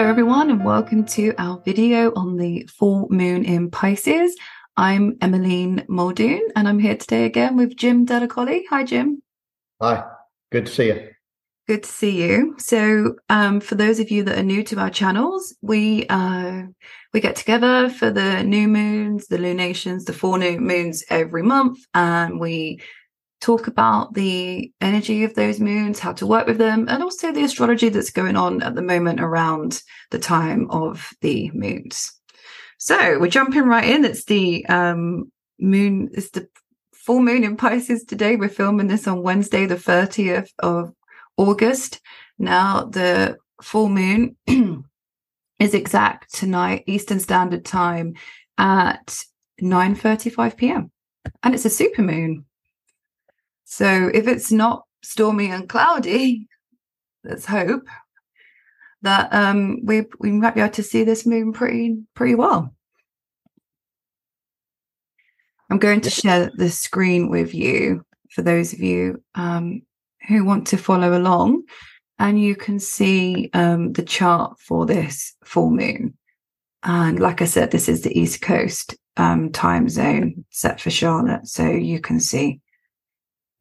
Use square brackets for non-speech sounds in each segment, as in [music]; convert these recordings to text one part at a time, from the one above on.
Hello, everyone, and welcome to our video on the full moon in Pisces. I'm Emmeline Muldoon, and I'm here today again with Jim Delacoli. Hi, Jim. Hi, good to see you. Good to see you. So, um, for those of you that are new to our channels, we uh, we get together for the new moons, the lunations, the four new moons every month, and we talk about the energy of those moons, how to work with them, and also the astrology that's going on at the moment around the time of the moons. So we're jumping right in. It's the um, moon, it's the full moon in Pisces today. We're filming this on Wednesday, the 30th of August. Now, the full moon [clears throat] is exact tonight, Eastern Standard Time at 9:35 p.m. And it's a super moon. So if it's not stormy and cloudy, [laughs] let's hope that um, we we might be able to see this moon pretty pretty well. I'm going to share the screen with you for those of you um, who want to follow along, and you can see um, the chart for this full moon. And like I said, this is the East Coast um, time zone set for Charlotte, so you can see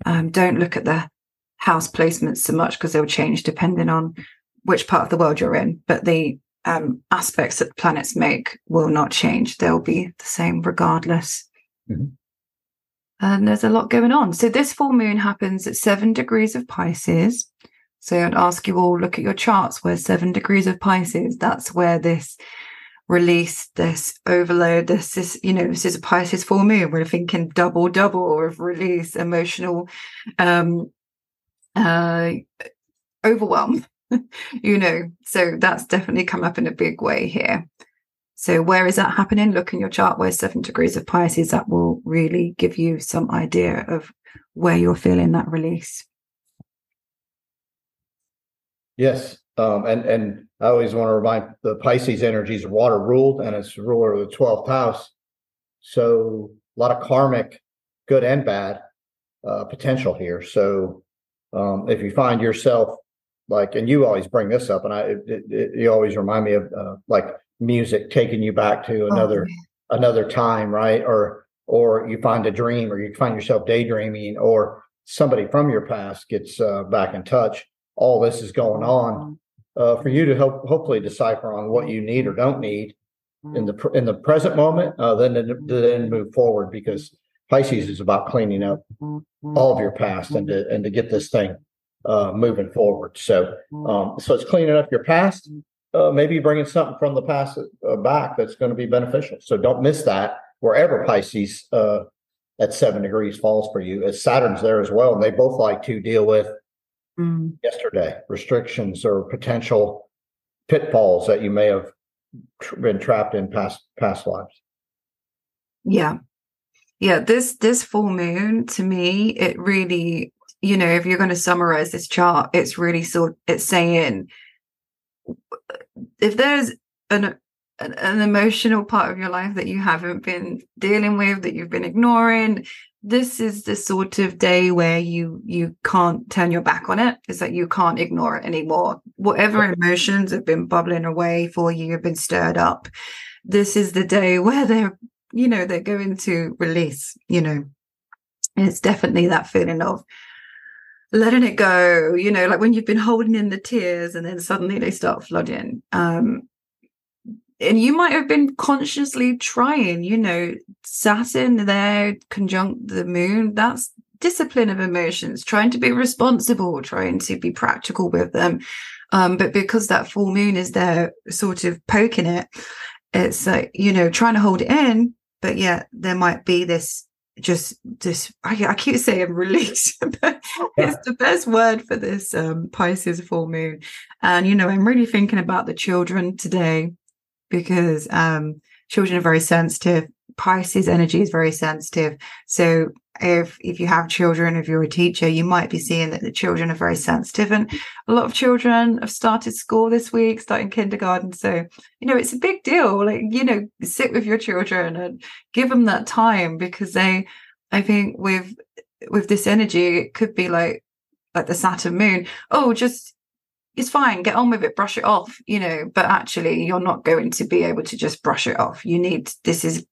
um, don't look at the house placements so much because they'll change depending on which part of the world you're in. But the um, aspects that planets make will not change. They'll be the same regardless. Mm-hmm. And there's a lot going on. So this full moon happens at seven degrees of Pisces. So I'd ask you all look at your charts where seven degrees of Pisces. That's where this release, this overload, this is, you know, this is a Pisces full moon. We're thinking double, double of release, emotional um uh overwhelm, [laughs] you know. So that's definitely come up in a big way here. So where is that happening? Look in your chart where seven degrees of Pisces, that will really give you some idea of where you're feeling that release. Yes. Um, and and I always want to remind the Pisces energy is water ruled and it's ruler of the 12th house. So a lot of karmic, good and bad, uh, potential here. So um, if you find yourself like, and you always bring this up, and I, it, it, you always remind me of uh, like music taking you back to oh, another oh, another time, right? Or or you find a dream, or you find yourself daydreaming, or somebody from your past gets uh, back in touch. All this is going on mm-hmm uh, for you to help hopefully decipher on what you need or don't need in the in the present moment, uh, then then move forward because Pisces is about cleaning up all of your past and to and to get this thing uh, moving forward. So um, so it's cleaning up your past, uh, maybe bringing something from the past uh, back that's going to be beneficial. So don't miss that wherever Pisces uh, at seven degrees falls for you. As Saturn's there as well, and they both like to deal with mm. yesterday, restrictions or potential pitfalls that you may have been trapped in past past lives. Yeah. Yeah, this this full moon to me, it really, you know, if you're going to summarize this chart, it's really sort it's saying if there's an an emotional part of your life that you haven't been dealing with that you've been ignoring. This is the sort of day where you you can't turn your back on it. It's like you can't ignore it anymore. Whatever emotions have been bubbling away for you have been stirred up this is the day [laughs] where they're you know they're going to release you know. It's definitely that feeling of letting it go you know like when you've been holding in the tears and then suddenly they start flooding. Um and you might have been consciously trying, you know, Saturn there conjunct the moon, that's discipline of emotions, trying to be responsible, trying to be practical with them. Um, but because that full moon is there sort of poking it, it's like, you know, trying to hold it in, but yeah, there might be this just this I, I keep saying release [laughs] but it's the best word for this um pisces full moon. And you know i'm really thinking about the children today because um, children are very sensitive. Pisces energy is very sensitive. So if if you have children, if you're a teacher, you might be seeing that the children are very sensitive. And a lot of children have started school this week, starting kindergarten. So, you know, it's a big deal. Like, you know, sit with your children and give them that time because they I think with with this energy, it could be like like the Saturn moon. Oh, just it's fine get on with it brush it off you know but actually you're not going to be able to just brush it off. You need this is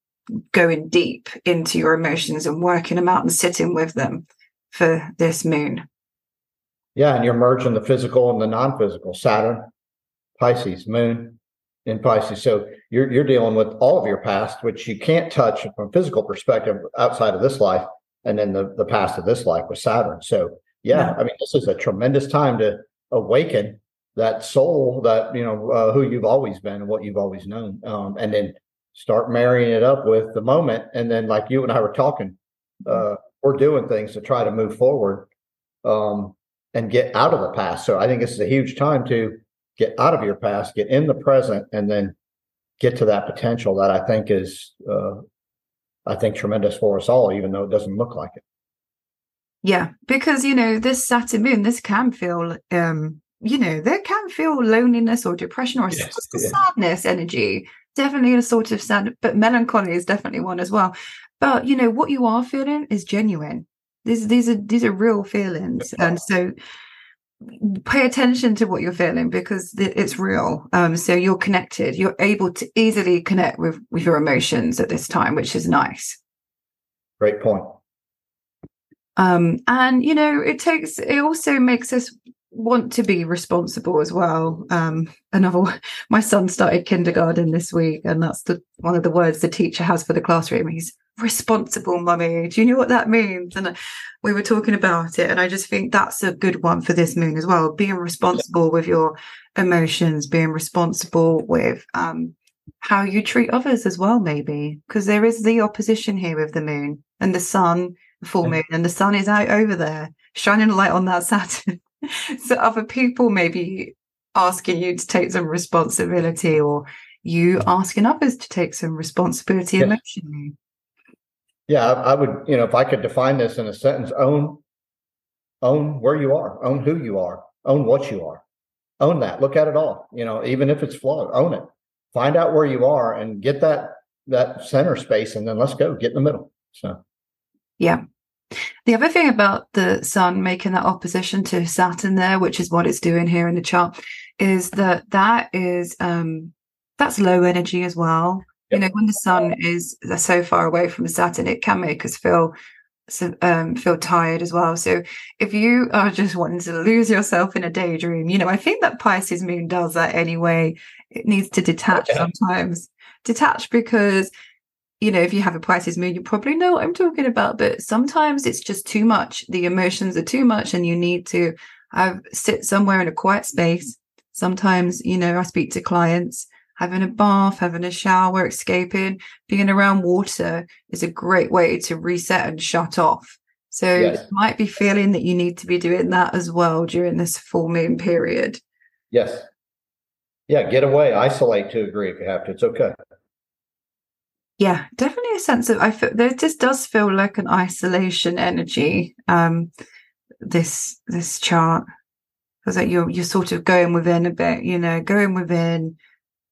going deep into your emotions and working them out and sitting with them for this moon. Yeah and you're merging the physical and the non-physical saturn pisces moon in pisces. So you're you're dealing with all of your past which you can't touch from a physical perspective outside of this life and then the, the past of this life with saturn. So yeah, yeah. i mean this is a tremendous time to awaken that soul that you know uh, who you've always been and what you've always known um, and then start marrying it up with the moment. And then like you and i were talking uh, we're doing things to try to move forward um, and get out of the past. So i think this is a huge time to get out of your past get in the present and then get to that potential that i think is uh, i think tremendous for us all even though it doesn't look like it yeah, because you know, this Saturn moon, this can feel um, you know, there can feel loneliness or depression or yes, yeah. sadness energy. Definitely a sort of sad, but melancholy is definitely one as well. But you know, what you are feeling is genuine. These these are these are real feelings. And so pay attention to what you're feeling because it's real um so you're connected you're able to easily connect with with your emotions at this time which is nice great point um, and you know, it takes it also makes us want to be responsible as well. Um, another [laughs] my son started kindergarten this week, and that's the one of the words the teacher has for the classroom. He's responsible, mummy. Do you know what that means? And we were talking about it, and I just think that's a good one for this moon as well. Being responsible with your emotions, being responsible with um, how you treat others as well, maybe because there is the opposition here with the moon and the sun full moon and the sun is out over there shining a light on that Saturn. [laughs] so other people maybe asking you to take some responsibility or you asking others to take some responsibility yeah. emotionally. Yeah, I, I would, you know, if I could define this in a sentence, own own where you are, own who you are, own what you are. Own that. Look at it all. You know, even if it's flawed, own it. Find out where you are and get that that center space and then let's go. Get in the middle. So yeah. The other thing about the sun making that opposition to Saturn there, which is what it's doing here in the chart, is that that is um that's low energy as well. Yep. You know, when the sun is so far away from Saturn, it can make us feel um, feel tired as well. So if you are just wanting to lose yourself in a daydream, you know, I think that Pisces moon does that anyway. It needs to detach okay. sometimes. Detach because you know, if you have a Pisces moon, you probably know what I'm talking about. But sometimes it's just too much. The emotions are too much, and you need to have sit somewhere in a quiet space. Sometimes, you know, I speak to clients having a bath, having a shower, escaping, being around water is a great way to reset and shut off. So yes. you might be feeling that you need to be doing that as well during this full moon period. Yes. Yeah, get away, isolate to agree if you have to. It's okay yeah definitely a sense of i feel there just does feel like an isolation energy um this this chart. Because like you're you're sort of going within a bit you know going within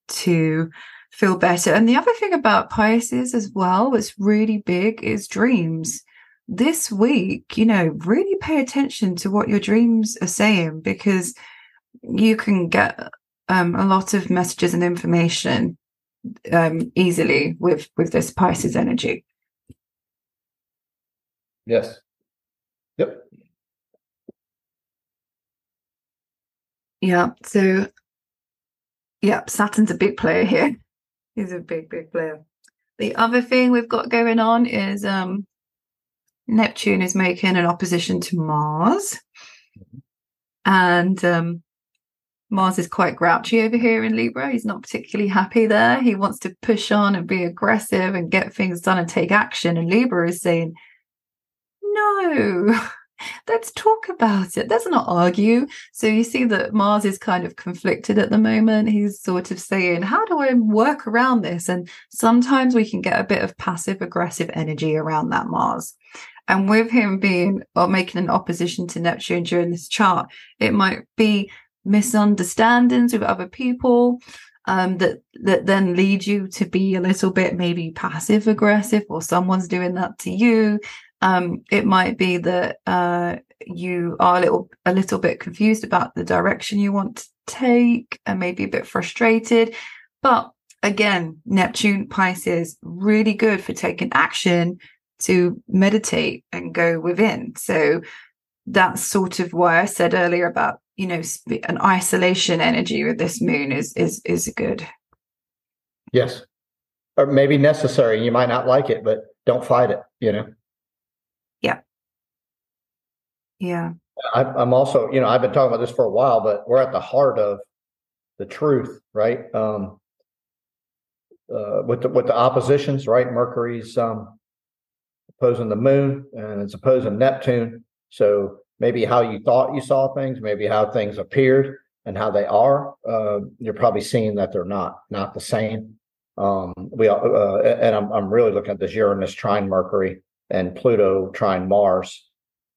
to feel better. And the other thing about pisces as well that's really big is dreams. This week you know really pay attention to what your dreams are saying because you can get um, a lot of messages and information um, easily with with this Pisces energy. Yes. Yep. Yeah. So, yeah, Saturn's a big player here. [laughs] He's a big, big player. The other thing we've got going on is um, Neptune is making an opposition to Mars. Mm-hmm. And um, Mars is quite grouchy over here in Libra. He's not particularly happy there. He wants to push on and be aggressive and get things done and take action. And Libra is saying, no, [laughs] let's talk about it. Let's not argue. So you see that Mars is kind of conflicted at the moment. He's sort of saying, how do I work around this? And sometimes we can get a bit of passive aggressive energy around that Mars. And with him being or making an opposition to Neptune during this chart, it might be misunderstandings with other people um, that that then lead you to be a little bit maybe passive aggressive or someone's doing that to you. Um, it might be that uh, you are a little a little bit confused about the direction you want to take and maybe a bit frustrated. But again neptune pisces really good for taking action to meditate and go within. So that's sort of why i said earlier about you know an isolation energy with this moon is is is good. Yes. Or maybe necessary. You might not like it but don't fight it you know? Yeah. Yeah. I, i'm also you know i've been talking about this for a while but we're at the heart of the truth right? Um uh with the with the oppositions right? Mercury's um opposing the moon and it's opposing neptune. So maybe how you thought you saw things maybe how things appeared and how they are uh, you're probably seeing that they're not not the same um, we uh, and I'm I'm really looking at this Uranus trine Mercury and Pluto trine Mars,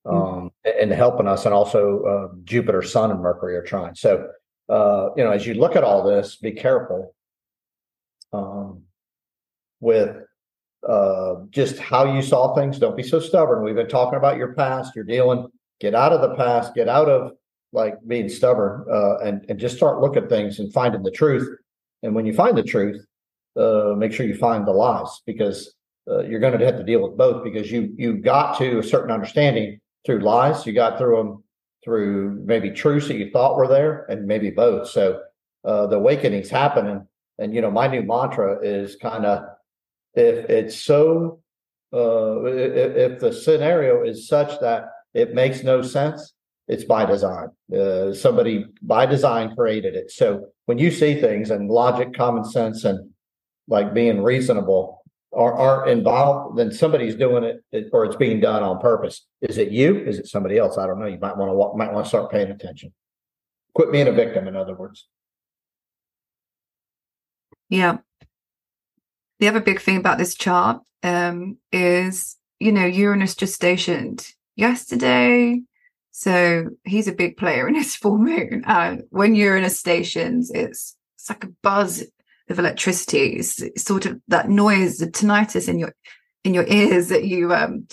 hmm. um, mm. and helping us, and also uh, Jupiter, Sun, and Mercury are trine. So uh, you know, as you look at all this, be careful um, with uh, just how you saw things. Don't be so stubborn. We've been talking about your past. You're dealing. Get out of the past. Get out of like being stubborn, uh, and and just start looking at things and finding the truth. And when you find the truth, uh, make sure you find the lies because uh, you're going to have to deal with both because you you got to a certain understanding through lies. You got through them through maybe truths that you thought were there, and maybe both. So uh, the awakening's happening, and you know my new mantra is kind of if it's so uh, if, if the scenario is such that it makes no sense, it's by design. Uh, somebody by design created it. So when you see things and logic, common sense, and like being reasonable are, aren't involved, then somebody's doing it or it's being done on purpose. Is it you? Is it somebody else? I don't know. You might want to might want to start paying attention. Quit being a victim, in other words. Yeah. The other big thing about this chart um, is, you know, Uranus just stationed yesterday. So he's a big player in his [laughs] full moon. Uh, when Uranus stations, it's it's like a buzz of electricity it's, sort of that noise the tinnitus in your in your ears that you um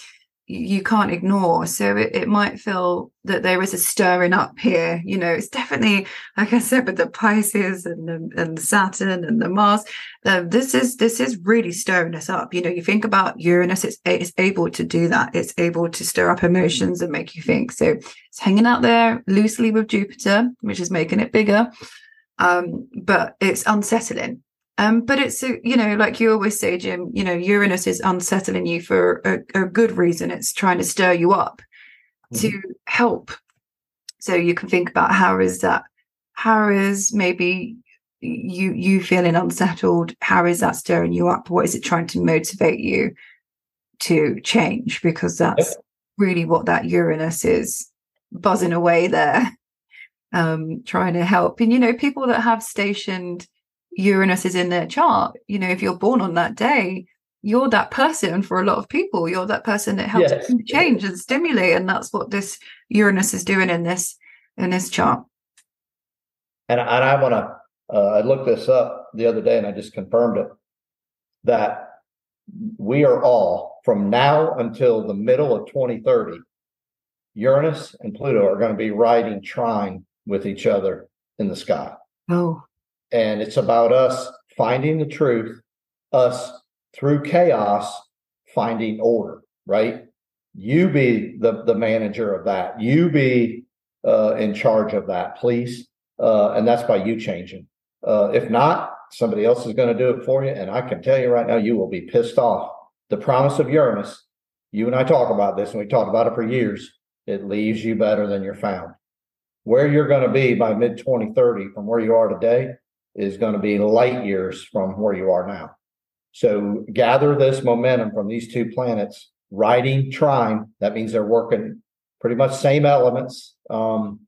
you can't ignore. So it, it might feel that there is a stirring up here you know it's definitely like i said with the pisces and the, and the saturn and the mars uh, this is this is really stirring us up. You know you think about uranus it's it's able to do that. It's able to stir up emotions and make you think. So it's hanging out there loosely with jupiter which is making it bigger um, but it's unsettling um, but it's a, you know, like you always say, Jim, you know, Uranus is unsettling you for a, a good reason. It's trying to stir you up mm-hmm. to help. So you can think about how is that, how is maybe you you feeling unsettled? How is that stirring you up? What is it trying to motivate you to change? Because that's really what that Uranus is buzzing away there, [laughs] um, trying to help. And you know, people that have stationed Uranus is in their chart, you know, if you're born on that day, you're that person for a lot of people. You're that person that helps yes. change and stimulate, and that's what this Uranus is doing in this in this chart. And, and I want to. Uh, I looked this up the other day, and I just confirmed it that we are all from now until the middle of 2030. Uranus and Pluto are going to be riding trine with each other in the sky. Oh, and it's about us finding the truth, us through chaos finding order, right? You be the, the manager of that. You be uh, in charge of that, please. Uh, and that's by you changing. Uh, if not, somebody else is going to do it for you. And I can tell you right now, you will be pissed off. The promise of Uranus, you and I talk about this, and we talked about it for years. It leaves you better than you're found. Where you're going to be by mid 2030 from where you are today is going to be light years from where you are now. So gather this momentum from these two planets, riding trine. That means they're working pretty much same elements um,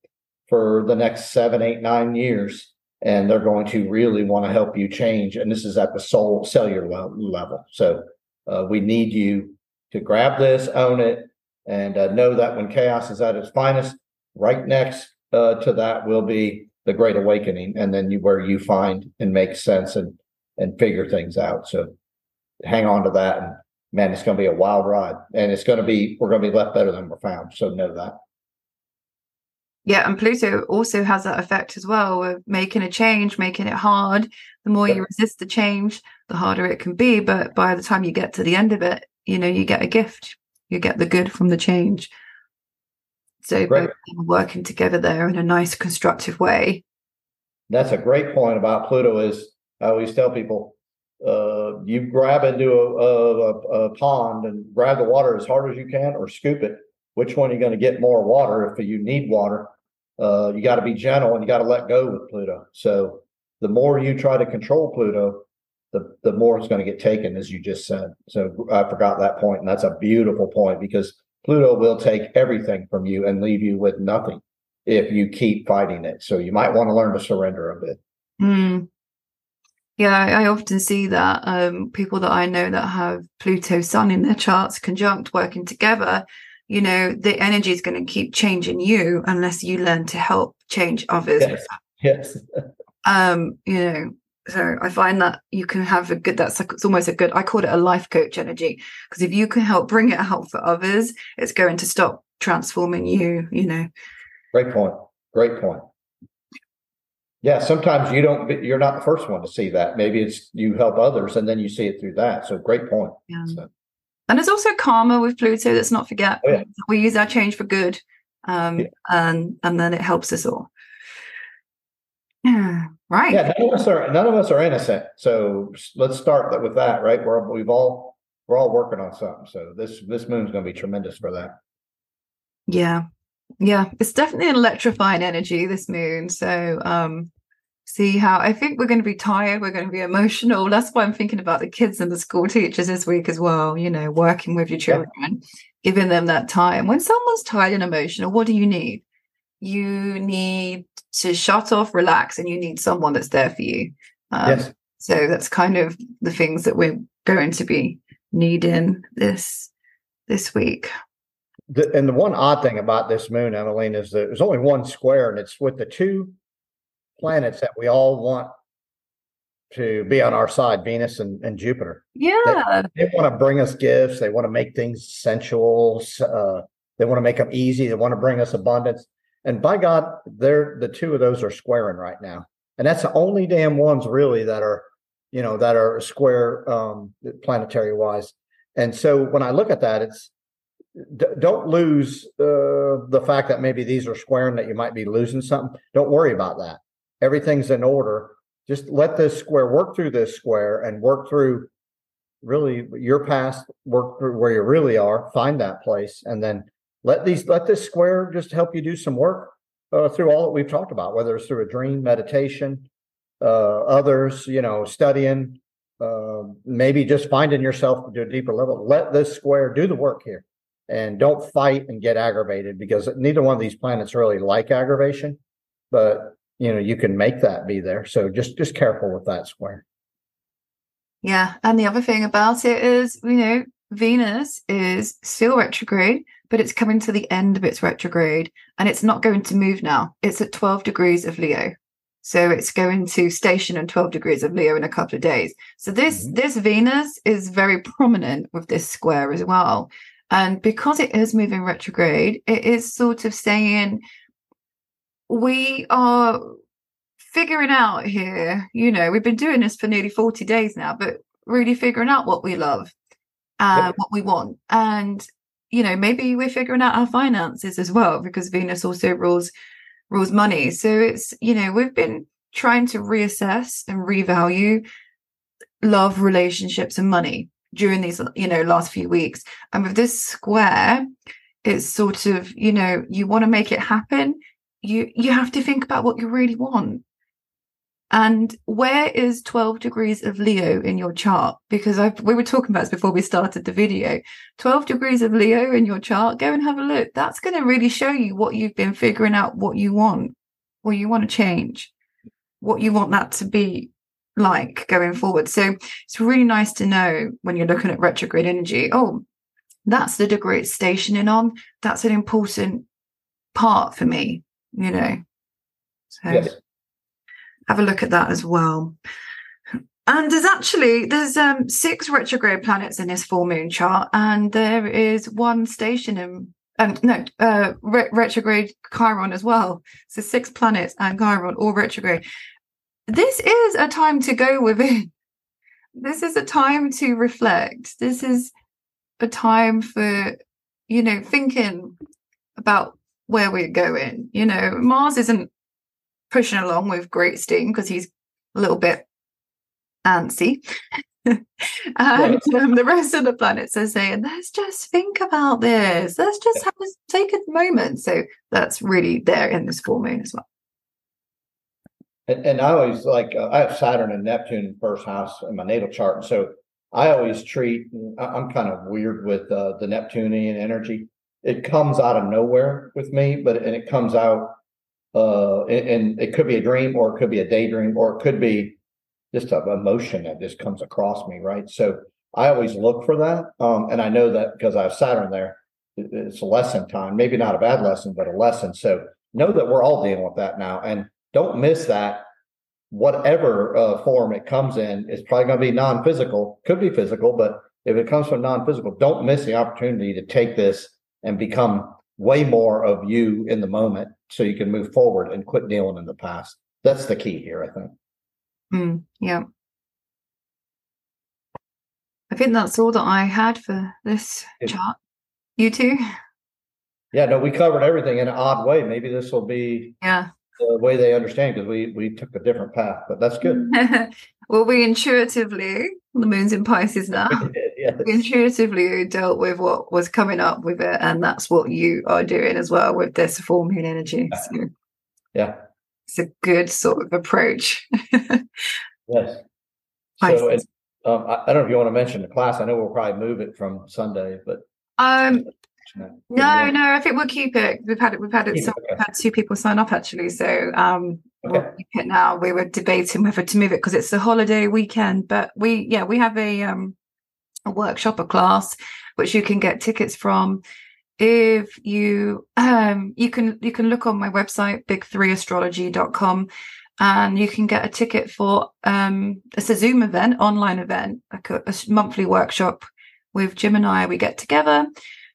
for the next seven, eight, nine years. And they're going to really want to help you change. And this is at the soul cellular level. So uh, we need you to grab this, own it, and uh, know that when chaos is at its finest, right next uh, to that will be the Great Awakening, and then you, where you find and make sense and and figure things out. So hang on to that, and man, it's going to be a wild ride, and it's going to be we're going to be left better than we're found. So know that. Yeah, and Pluto also has that effect as well of making a change, making it hard. The more you resist the change, the harder it can be. But by the time you get to the end of it, you know, you get a gift. You get the good from the change. So both working together there in a nice constructive way. That's a great point about Pluto is I always tell people uh, you grab into a, a, a, pond and grab the water as hard as you can or scoop it. Which one are you going to get more water if you need water? Uh, you got to be gentle and you got to let go with Pluto. So the more you try to control Pluto, the, the more it's going to get taken, as you just said. So I forgot that point, and that's a beautiful point because Pluto will take everything from you and leave you with nothing if you keep fighting it. So you might want to learn to surrender a bit. Mm. Yeah, I often see that um, people that I know that have Pluto Sun in their charts conjunct working together, you know, the energy is going to keep changing you unless you learn to help change others. Yes. yes. [laughs] um, you know, so I find that you can have a good that's like it's almost a good I call it a life coach energy because if you can help bring it out for others, it's going to stop transforming you, you know. Great point. Great point. Yeah, sometimes you don't you're not the first one to see that. Maybe it's you help others and then you see it through that. So great point. Yeah. So. And there's also karma with Pluto. Let's not forget. Oh, yeah. We use our change for good. Um, yeah. and and then it helps us all. Yeah, [sighs] right. Yeah, none of us are none of us are innocent. So let's start with that, right? We're we've all we're all working on something. So this this moon's going to be tremendous for that. Yeah, yeah, it's definitely an electrifying energy, this moon. So um see how I think we're going to be tired, we're going to be emotional. [laughs] That's why I'm thinking about the kids and the school teachers this week as well, you know, working with your children, yeah. giving them that time. When someone's tired and emotional, what do you need? You need to shut off, relax, and you need someone that's there for you. Um, yes. So that's kind of the things that we're going to be needing this this week. The, and the one odd thing about this moon, Emmeline, is that there's only one square, and it's with the two planets that we all want to be on our side, Venus and, and Jupiter. Yeah. They, they want to bring us gifts. They want to make things sensual. Uh, they want to make them easy. They want to bring us abundance. And by God, they're the two of those are squaring right now. And that's the only damn ones really that are, you know, that are square um planetary wise. And so when I look at that, it's d- don't lose uh, the fact that maybe these are squaring that you might be losing something. Don't worry about that. Everything's in order. Just let this square work through this square and work through really your past, work through where you really are, find that place, and then let these let this square just help you do some work uh, through all that we've talked about, whether it's through a dream, meditation, uh, others, you know, studying, uh, maybe just finding yourself to a deeper level. Let this square do the work here and don't fight and get aggravated because neither one of these planets really like aggravation but you know you can make that be there so just just careful with that square yeah and the other thing about it is you know venus is still retrograde but it's coming to the end of its retrograde and it's not going to move now it's at 12 degrees of leo so it's going to station in 12 degrees of leo in a couple of days so this mm-hmm. this venus is very prominent with this square as well and because it is moving retrograde, it is sort of saying we are figuring out here, you know, we've been doing this for nearly 40 days now, but really figuring out what we love and yeah. what we want. And, you know, maybe we're figuring out our finances as well, because Venus also rules rules money. So it's, you know, we've been trying to reassess and revalue love, relationships, and money during these you know last few weeks. And with this square it's sort of you know you want to make it happen. You you have to think about what you really want and where is 12 degrees of leo in your chart because i we were talking about this before we started the video 12 degrees of leo in your chart go and have a look that's going to really show you what you've been figuring out what you want what you want to change what you want that to be like going forward. So it's really nice to know when you're looking at retrograde energy, oh, that's the degree it's stationing on. That's an important part for me, you know. So yes. Have a look at that as well. And there's actually there's um six retrograde planets in this full moon chart, and there is one station in and no, uh, re- retrograde Chiron as well. So six planets and Chiron all retrograde. This is a time to go within. [laughs] This is a time to reflect. This is a time for, you know, thinking about where we're going. You know, Mars isn't pushing along with great steam because he's a little bit antsy. [laughs] and um, the rest of the planets are saying, let's just think about this. Let's just have a, take a moment. So that's really there in this full moon as well. And, and I always like, uh, I have Saturn and Neptune first house in my natal chart. And so I always treat, I'm kind of weird with uh, the Neptunian energy. It comes out of nowhere with me, but and it comes out, uh, and, and it could be a dream or it could be a daydream or it could be just an emotion that just comes across me, right? So I always look for that. Um, and I know that because I have Saturn there, it's a lesson time, maybe not a bad lesson, but a lesson. So know that we're all dealing with that now. And don't miss that. Whatever uh, form it comes in it's probably going to be non physical, could be physical, but if it comes from non physical, don't miss the opportunity to take this and become way more of you in the moment so you can move forward and quit dealing in the past. That's the key here, I think. Mm, yeah. I think that's all that I had for this Yeah. chart. You too? Yeah, no, we covered everything in an odd way. Maybe this will be Yeah. the way they understand because we we took a different path, but that's good. [laughs] well, we intuitively, the moon's in Pisces now, [laughs] yes. intuitively dealt with what was coming up with it. And that's what you are doing as well with this full moon energy. So Yeah, it's a good sort of approach. [laughs] yes. So, and, um, I, I don't know if you want to mention the class. I know we'll probably move it from Sunday, but um, no, no, no, I think we'll keep it. We've had it, we've had it, so we've had two people sign up actually. So um, we'll keep it now. We were debating whether to move it because it's a holiday weekend, but we, yeah, we have a um a workshop, a class, which you can get tickets from. If you um you can you can look on my website big3astrology.com and you can get a ticket for um it's a Zoom event, online event, like a, a monthly workshop with Jim and I. We get together,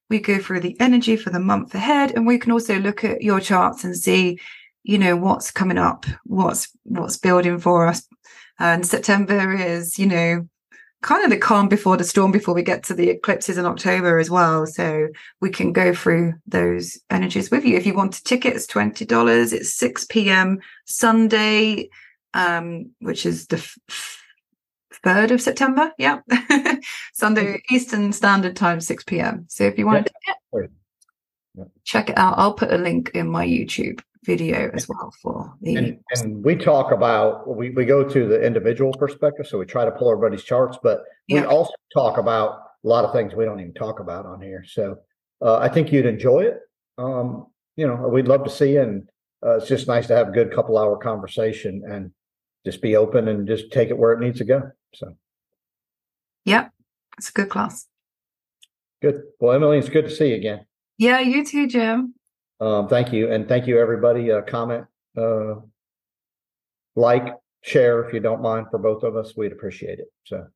we go through the energy for the month ahead, and we can also look at your charts and see, you know, what's coming up, what's what's building for us. And September is, you know, kind of the calm before the storm before we get to the eclipses in October as well. So we can go through those energies with you. If you want a ticket, it's twenty dollars. It's six p.m. Sunday, um, which is the f- f- third of September. Yeah, [laughs] Sunday Eastern Standard Time, six p.m. So if you want to Yeah. check it out, I'll put a link in my YouTube video as well for the. and, and we talk about we, we go to the individual perspective, so we try to pull everybody's charts, but we Yeah. also talk about a lot of things we don't even talk about on here. So uh, I think you'd enjoy it. Um, you know, we'd love to see you, and uh, it's just nice to have a good couple hour conversation and just be open and just take it where it needs to go. So Yep, it's a good class. good. Well, Emily, it's good to see you again. Yeah, you too, Jim. Um, thank you, and thank you everybody. Uh, comment, uh, like, share if you don't mind for both of us. We'd appreciate it. So,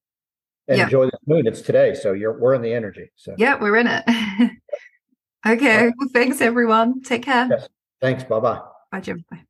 and Yeah. enjoy the moon. It's today, so you're we're in the energy. So, Yeah, we're in it. [laughs] okay, well, thanks everyone. Take care. Yes. thanks. Bye bye. Bye, Jim. Bye.